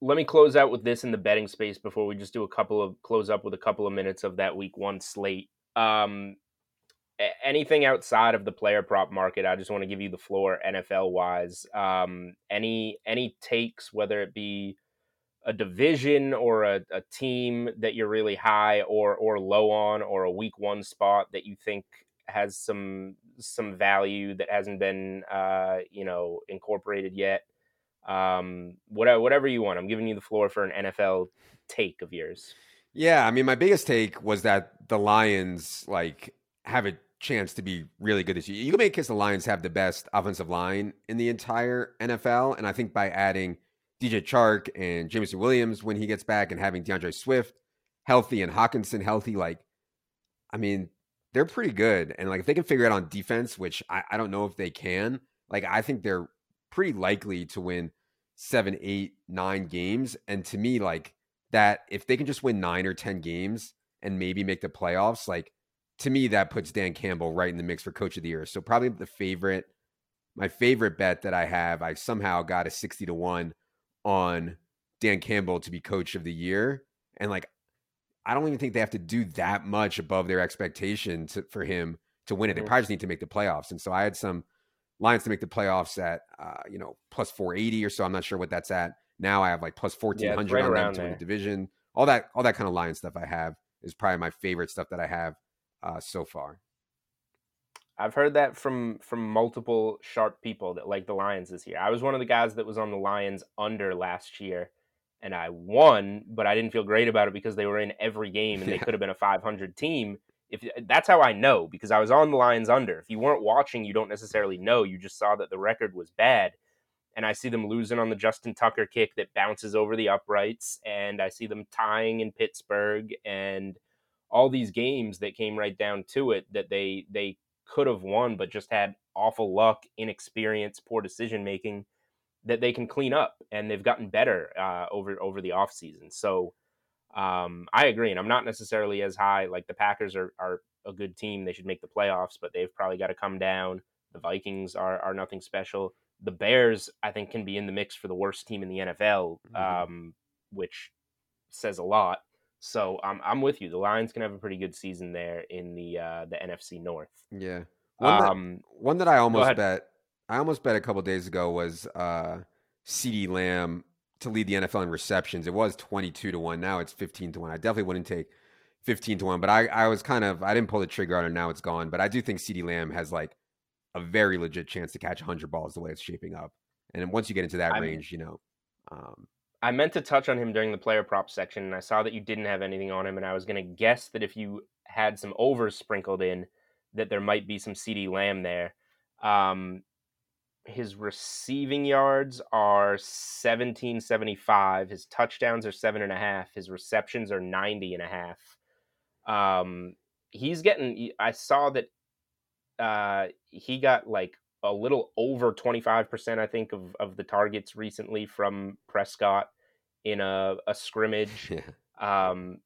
let me close out with this in the betting space before we just do a couple of close up with a couple of minutes of that week 1 slate. Um anything outside of the player prop market, I just want to give you the floor NFL wise. Um any any takes whether it be a division or a, a team that you're really high or or low on or a week one spot that you think has some some value that hasn't been uh, you know incorporated yet um whatever whatever you want i'm giving you the floor for an nfl take of yours Yeah, I mean, my biggest take was that the Lions like have a chance to be really good this year. You can make case the Lions have the best offensive line in the entire NFL, and I think by adding DJ Chark and Jameson Williams when he gets back, and having DeAndre Swift healthy and Hockenson healthy, like, I mean, they're pretty good. And like, if they can figure it out on defense, which I, I don't know if they can, like, I think they're pretty likely to win seven, eight, nine games. And to me, like that, if they can just win nine or 10 games and maybe make the playoffs, like to me, that puts Dan Campbell right in the mix for coach of the year. So probably the favorite, my favorite bet that I have, I somehow got a 60 to one on Dan Campbell to be coach of the year. And like, I don't even think they have to do that much above their expectation to, for him to win it. They Mhm. probably just need to make the playoffs. And so I had some Lions to make the playoffs at, uh, you know, plus 480 or so. I'm not sure what that's at. Now I have like plus 1400 right on them to win the division. All that, all that kind of Lion stuff I have is probably my favorite stuff that I have uh, so far. I've heard that from from multiple sharp people that like the Lions this year. I was one of the guys that was on the Lions under last year, and I won, but I didn't feel great about it because they were in every game and they could have been a 500 team if that's how I know because I was on the Lions under. If you weren't watching, you don't necessarily know. You just saw that the record was bad. And I see them losing on the Justin Tucker kick that bounces over the uprights. And I see them tying in Pittsburgh and all these games that came right down to it that they they could have won, but just had awful luck, inexperience, poor decision making that they can clean up. And they've gotten better uh, over over the offseason. So um, I agree, and I'm not necessarily as high. Like the Packers are are a good team; they should make the playoffs, but they've probably got to come down. The Vikings are are nothing special. The Bears, I think, can be in the mix for the worst team in the NFL, mm-hmm. um, which says a lot. So I'm I'm with you. The Lions can have a pretty good season there in the uh, the NFC North. Yeah. One, um, that, one that I almost bet I almost bet a couple days ago was uh, CeeDee Lamb to lead the NFL in receptions. It was 22 to 1. Now it's 15 to 1. I definitely wouldn't take 15 to 1, but I, I was kind of, I didn't pull the trigger on it. Now it's gone. But I do think CeeDee Lamb has like a very legit chance to catch 100 balls the way it's shaping up. And once you get into that I'm, range, you know. Um, I meant to touch on him during the player prop section, and I saw that you didn't have anything on him. And I was going to guess that if you had some overs sprinkled in, that there might be some CeeDee Lamb there. Um, his receiving yards are 1775 his touchdowns are seven and a half his receptions are 90 and a half um he's getting i saw that uh he got like a little over 25% i think of of the targets recently from prescott in a, a scrimmage yeah. um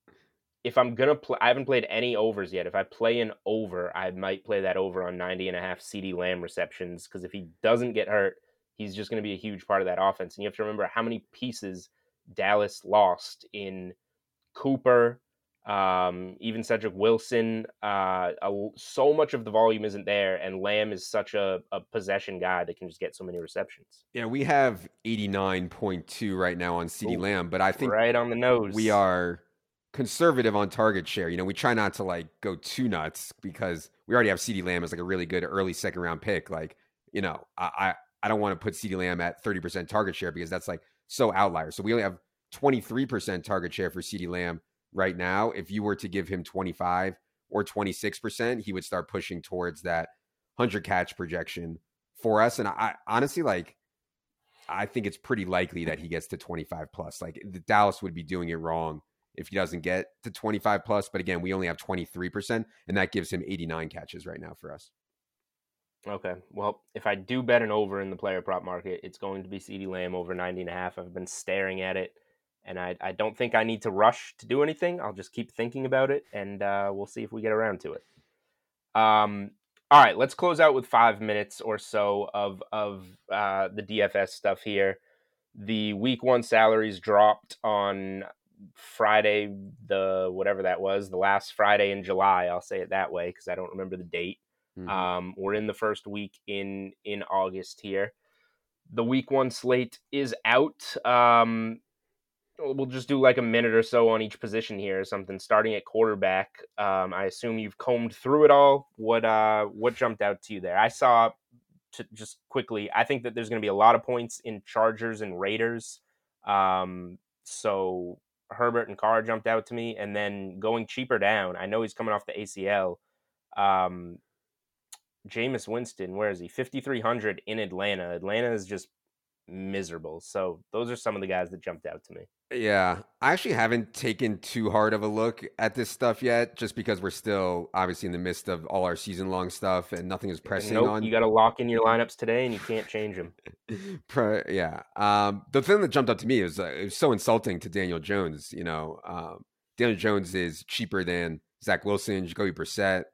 if I'm gonna play, I haven't played any overs yet. If I play an over, I might play that over on 90 and a half CeeDee Lamb receptions because if he doesn't get hurt, he's just gonna be a huge part of that offense. And you have to remember how many pieces Dallas lost in Cooper, um, even Cedric Wilson. Uh, a, so much of the volume isn't there, and Lamb is such a, a possession guy that can just get so many receptions. Yeah, we have 89.2 right now on CeeDee Lamb, but I think right on the nose. We are conservative on target share. You know, we try not to like go too nuts because we already have CeeDee Lamb as like a really good early second round pick. Like, you know, I I, I don't want to put CeeDee Lamb at 30% target share because that's like so outlier. So we only have 23% target share for CeeDee Lamb right now. If you were to give him 25 or 26%, he would start pushing towards that 100 catch projection for us. And I honestly like, I think it's pretty likely that he gets to 25 plus. Like the Dallas would be doing it wrong if he doesn't get to 25 plus. But again, we only have 23%, and that gives him 89 catches right now for us. Okay. Well, if I do bet an over in the player prop market, it's going to be CeeDee Lamb over 90 and a half. I've been staring at it, and I, I don't think I need to rush to do anything. I'll just keep thinking about it, and uh, we'll see if we get around to it. Um, all right, let's close out with five minutes or so of of uh, the DFS stuff here. The week one salaries dropped on Friday, the whatever that was, the last Friday in July. I'll say it that way because I don't remember the date. Mm-hmm. Um, we're in the first week in in August here. The week one slate is out. Um, we'll just do like a minute or so on each position here or something. Starting at quarterback, um, I assume you've combed through it all. What uh, what jumped out to you there? I saw to just quickly. I think that there's going to be a lot of points in Chargers and Raiders. Um, so Herbert and Carr jumped out to me, and then going cheaper down. I know he's coming off the ACL. Um, Jameis Winston, where is he? Fifty three hundred in Atlanta. Atlanta is just miserable. So those are some of the guys that jumped out to me. Yeah, I actually haven't taken too hard of a look at this stuff yet, just because we're still obviously in the midst of all our season long stuff and nothing is pressing nope, on. You got to lock in your lineups today, and you can't change them. yeah, um, the thing that jumped up to me is uh, it was so insulting to Daniel Jones. You know, um, Daniel Jones is cheaper than Zach Wilson, Jacoby Brissett,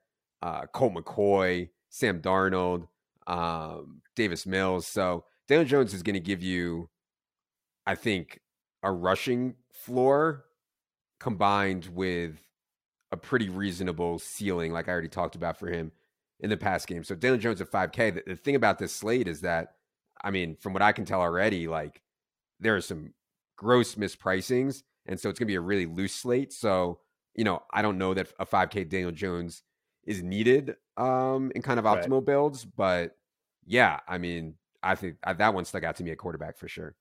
uh, Colt McCoy, Sam Darnold, um, Davis Mills. So Daniel Jones is going to give you, I think, a rushing floor combined with a pretty reasonable ceiling, like I already talked about for him in the past game. So Daniel Jones at 5K. The, the thing about this slate is that, I mean, from what I can tell already, like there are some gross mispricings. And so it's going to be a really loose slate. So, you know, I don't know that a 5K Daniel Jones is needed um, in kind of optimal right. builds. But yeah, I mean, I think uh, that one stuck out to me at quarterback for sure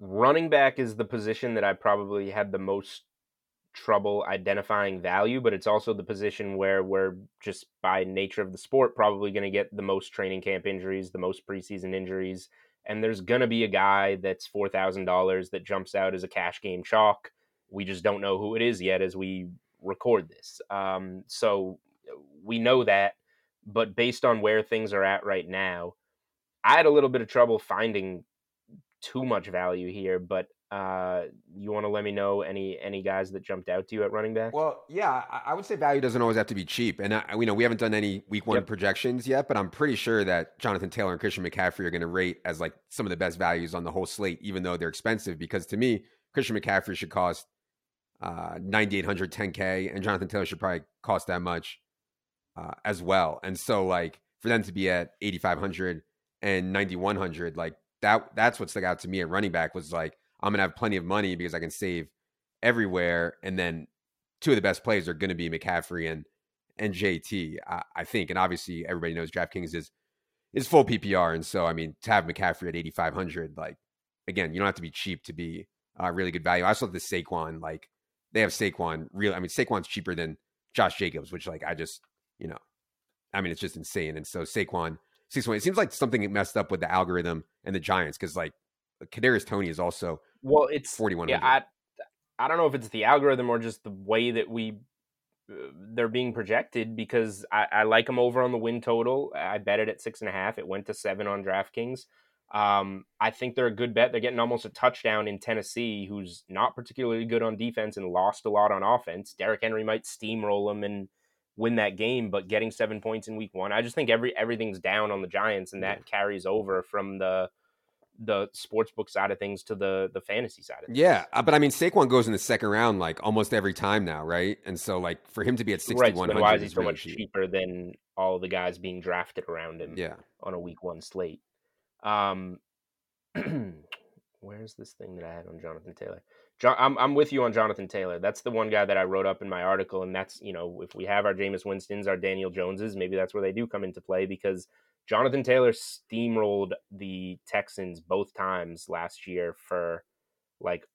running back is the position that I probably had the most trouble identifying value, but it's also the position where we're just by nature of the sport probably going to get the most training camp injuries, the most preseason injuries, and there's going to be a guy that's four thousand dollars that jumps out as a cash game chalk. We just don't know who it is yet as we record this. Um, so we know that, but based on where things are at right now, I had a little bit of trouble finding too much value here, but uh, you want to let me know any any guys that jumped out to you at running back? Well, yeah, I would say value doesn't always have to be cheap, and I, you know we haven't done any week one yep. projections yet, but I'm pretty sure that Jonathan Taylor and Christian McCaffrey are going to rate as like some of the best values on the whole slate, even though they're expensive. Because to me, Christian McCaffrey should cost uh, 9,800, 10k, and Jonathan Taylor should probably cost that much uh, as well. And so, like for them to be at 8,500 and 9,100, like that that's what stuck out to me at running back was like I'm gonna have plenty of money because I can save everywhere. And then two of the best plays are to be McCaffrey and and JT, I, I, think. And obviously, everybody knows DraftKings is is full PPR, and so I mean to have McCaffrey at 8,500, like again, you don't have to be cheap to be uh, really good value. I also love the Saquon, like they have Saquon. Real, I mean Saquon's cheaper than Josh Jacobs, which like I just you know, I mean it's just insane. And so Saquon, Saquon, it seems like something messed up with the algorithm and the Giants because like Kadarius Toney is also well, it's 41. Yeah, I, I don't know if it's the algorithm or just the way that we uh, they're being projected because I, I, like them over on the win total. I bet it at six and a half. It went to seven on DraftKings. Um, I think they're a good bet. They're getting almost a touchdown in Tennessee, who's not particularly good on defense and lost a lot on offense. Derrick Henry might steamroll them and win that game, but getting seven points in week one, I just think every everything's down on the Giants, and that carries over from the the sportsbook side of things to the the fantasy side of things. Yeah, uh, but I mean Saquon goes in the second round like almost every time now, right? And so like for him to be at sixty one hundred, right, so why is he so much cheap. cheaper than all the guys being drafted around him? Yeah. on a week one slate. Um, where's this thing that I had on Jonathan Taylor? John, I'm I'm with you on Jonathan Taylor. That's the one guy that I wrote up in my article, and that's you know if we have our Jameis Winston's, our Daniel Joneses, maybe that's where they do come into play because Jonathan Taylor steamrolled the Texans both times last year for like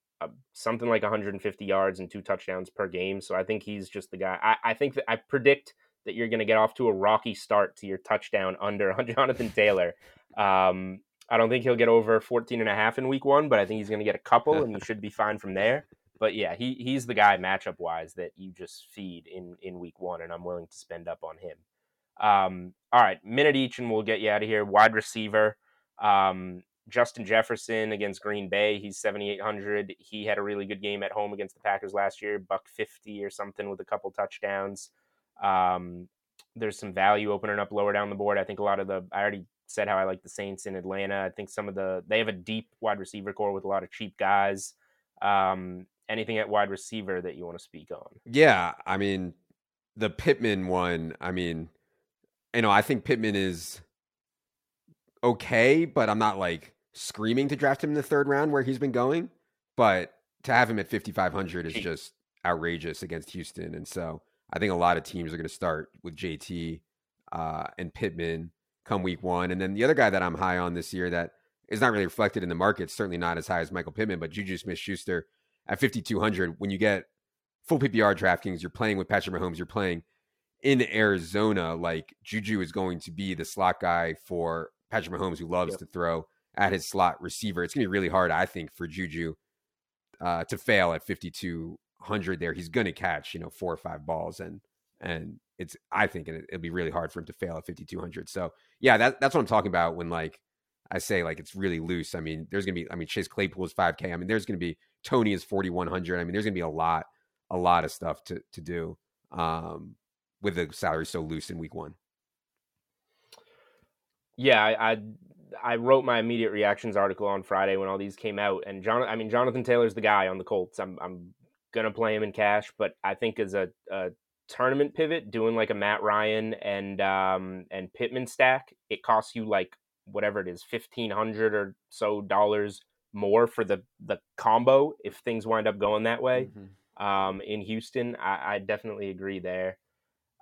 something like 150 yards and two touchdowns per game. So I think he's just the guy. I, I think that I predict that you're going to get off to a rocky start to your touchdown under Jonathan Taylor. Um, I don't think he'll get over 14 and a half in week one, but I think he's going to get a couple and you should be fine from there. But yeah, he, he's the guy matchup wise that you just feed in, in week one, and I'm willing to spend up on him. Um, all right, minute each, and we'll get you out of here. Wide receiver, um, Justin Jefferson against Green Bay. He's 7,800. He had a really good game at home against the Packers last year, buck 50 or something with a couple touchdowns. Um, there's some value opening up lower down the board. I think a lot of the, I already said how I like the Saints in Atlanta. I think some of the, they have a deep wide receiver core with a lot of cheap guys. Um, anything at wide receiver that you want to speak on? Yeah. I mean, the Pittman one, I mean, you know, I think Pittman is okay, but I'm not like screaming to draft him in the third round where he's been going. But to have him at 5,500 is just outrageous against Houston. And so I think a lot of teams are going to start with JT uh, and Pittman come week one. And then the other guy that I'm high on this year that is not really reflected in the market, certainly not as high as Michael Pittman, but Juju Smith Schuster at 5,200. When you get full PPR DraftKings, you're playing with Patrick Mahomes, you're playing in Arizona, like Juju is going to be the slot guy for Patrick Mahomes, who loves yep. to throw at his slot receiver. It's going to be really hard, I think, for Juju uh, to fail at 5,200 there. He's going to catch, you know, four or five balls. And, and it's, I think it, will be really hard for him to fail at 5,200. So, yeah, that, that's what I'm talking about when, like, I say, like, it's really loose. I mean, there's to be, I mean, Chase Claypool is 5K. I mean, there's to be Toney is 4,100. I mean, there's to be a lot, a lot of stuff to, to do. Um, with the salary so loose in week one. Yeah, I, I, I wrote my immediate reactions article on Friday when all these came out, and John, I mean Jonathan Taylor's the guy on the Colts. I'm I'm gonna play him in cash, but I think as a, a tournament pivot, doing like a Matt Ryan and um and Pittman stack, it costs you like whatever it is, fifteen hundred or so dollars more for the the combo if things wind up going that way. Mm-hmm. Um, in Houston, I, I definitely agree there.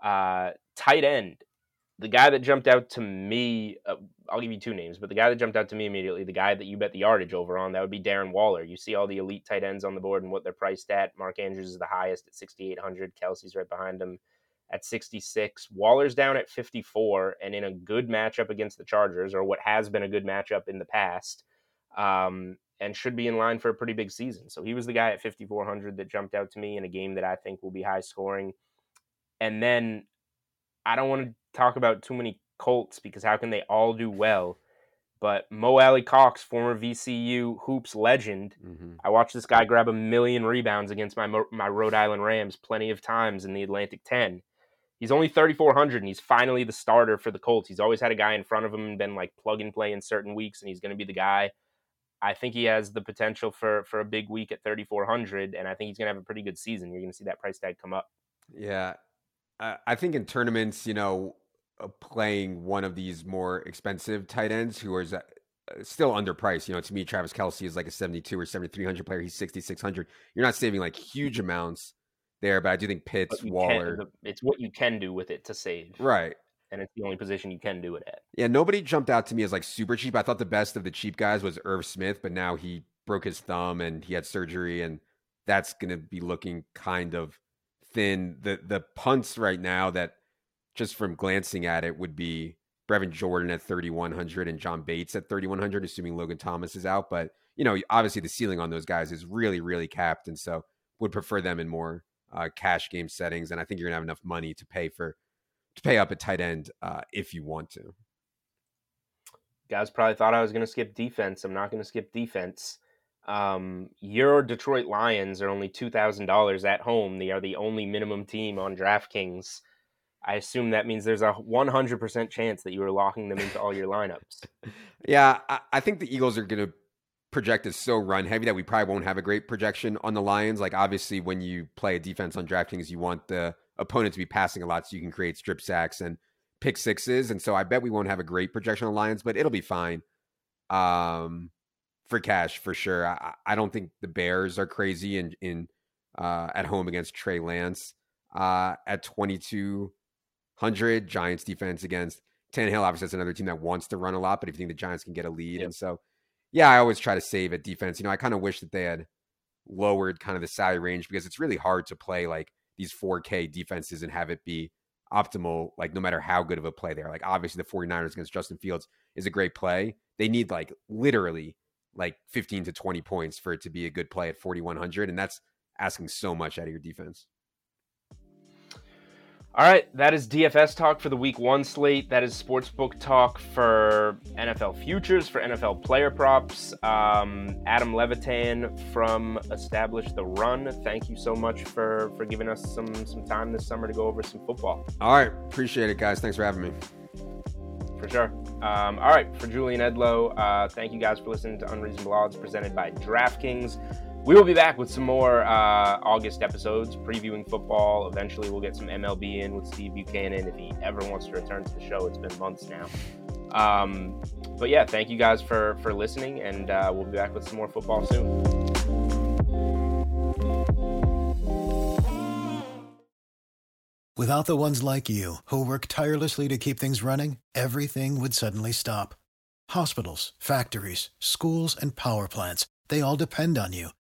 Uh, tight end. The guy that jumped out to me, uh, I'll give you two names, but the guy that jumped out to me immediately, the guy that you bet the yardage over on, that would be Darren Waller. You see all the elite tight ends on the board and what they're priced at. Mark Andrews is the highest at 6,800. Kelce's right behind him at 66. Waller's down at 54, and in a good matchup against the Chargers, or what has been a good matchup in the past, um, and should be in line for a pretty big season. So he was the guy at 5,400 that jumped out to me in a game that I think will be high scoring. And then I don't want to talk about too many Colts because how can they all do well? But Mo Alie-Cox, former VCU hoops legend, mm-hmm. I watched this guy grab a million rebounds against my my Rhode Island Rams plenty of times in the Atlantic 10. He's only 3,400 and he's finally the starter for the Colts. He's always had a guy in front of him and been like plug and play in certain weeks, and he's going to be the guy. I think he has the potential for for a big week at 3,400, and I think he's going to have a pretty good season. You're going to see that price tag come up. Yeah, I think in tournaments, you know, playing one of these more expensive tight ends who is uh, still underpriced. You know, to me, Travis Kelce is like a 72 or 7,300 player. He's 6,600. You're not saving like huge amounts there, but I do think Pitts, Waller. Can, it's what you can do with it to save. Right. And it's the only position you can do it at. Yeah, nobody jumped out to me as like super cheap. I thought the best of the cheap guys was Irv Smith, but now he broke his thumb and he had surgery, and that's going to be looking kind of thin. The the punts right now that just from glancing at it would be Brevin Jordan at 3100 and John Bates at 3100 assuming Logan Thomas is out, but you know, obviously the ceiling on those guys is really really capped and so would prefer them in more uh, cash game settings, and I think you're gonna have enough money to pay for to pay up at tight end uh, if you want to. Guys probably thought I was gonna skip defense. I'm not gonna skip defense. Um, your Detroit Lions are only two thousand dollars at home. They are the only minimum team on DraftKings. I assume that means there's a 100% chance that you are locking them into all your lineups. yeah, I, I think the Eagles are going to project is so run heavy that we probably won't have a great projection on the Lions. Like obviously when you play a defense on DraftKings, you want the opponent to be passing a lot so you can create strip sacks and pick sixes. And so I bet we won't have a great projection on the Lions, but it'll be fine. Um for cash for sure. I, I don't think the Bears are crazy in in uh at home against Trey Lance. Uh at twenty two hundred Giants defense against Tannehill. Obviously, that's another team that wants to run a lot, but if you think the Giants can get a lead, yep. and so yeah, I always try to save at defense. You know, I kind of wish that they had lowered kind of the salary range because it's really hard to play like these 4K defenses and have it be optimal, like no matter how good of a play they are. Like obviously the 49ers against Justin Fields is a great play. They need like literally like 15 to 20 points for it to be a good play at 4,100. And that's asking so much out of your defense. All right, that is DFS talk for the week one slate. That is sportsbook talk for NFL futures, for NFL player props. Um, Adam Levitan from Establish the Run. Thank you so much for for giving us some some time this summer to go over some football. All right, appreciate it, guys. Thanks for having me. For sure. Um, all right, for Julian Edlow, uh, thank you guys for listening to Unreasonable Odds presented by DraftKings. We will be back with some more uh, August episodes previewing football. Eventually, we'll get some MLB in with Steve Buchanan if he ever wants to return to the show. It's been months now. Um, but yeah, thank you guys for for listening, and uh, we'll be back with some more football soon. Without the ones like you who work tirelessly to keep things running, everything would suddenly stop. Hospitals, factories, schools, and power plants—they all depend on you.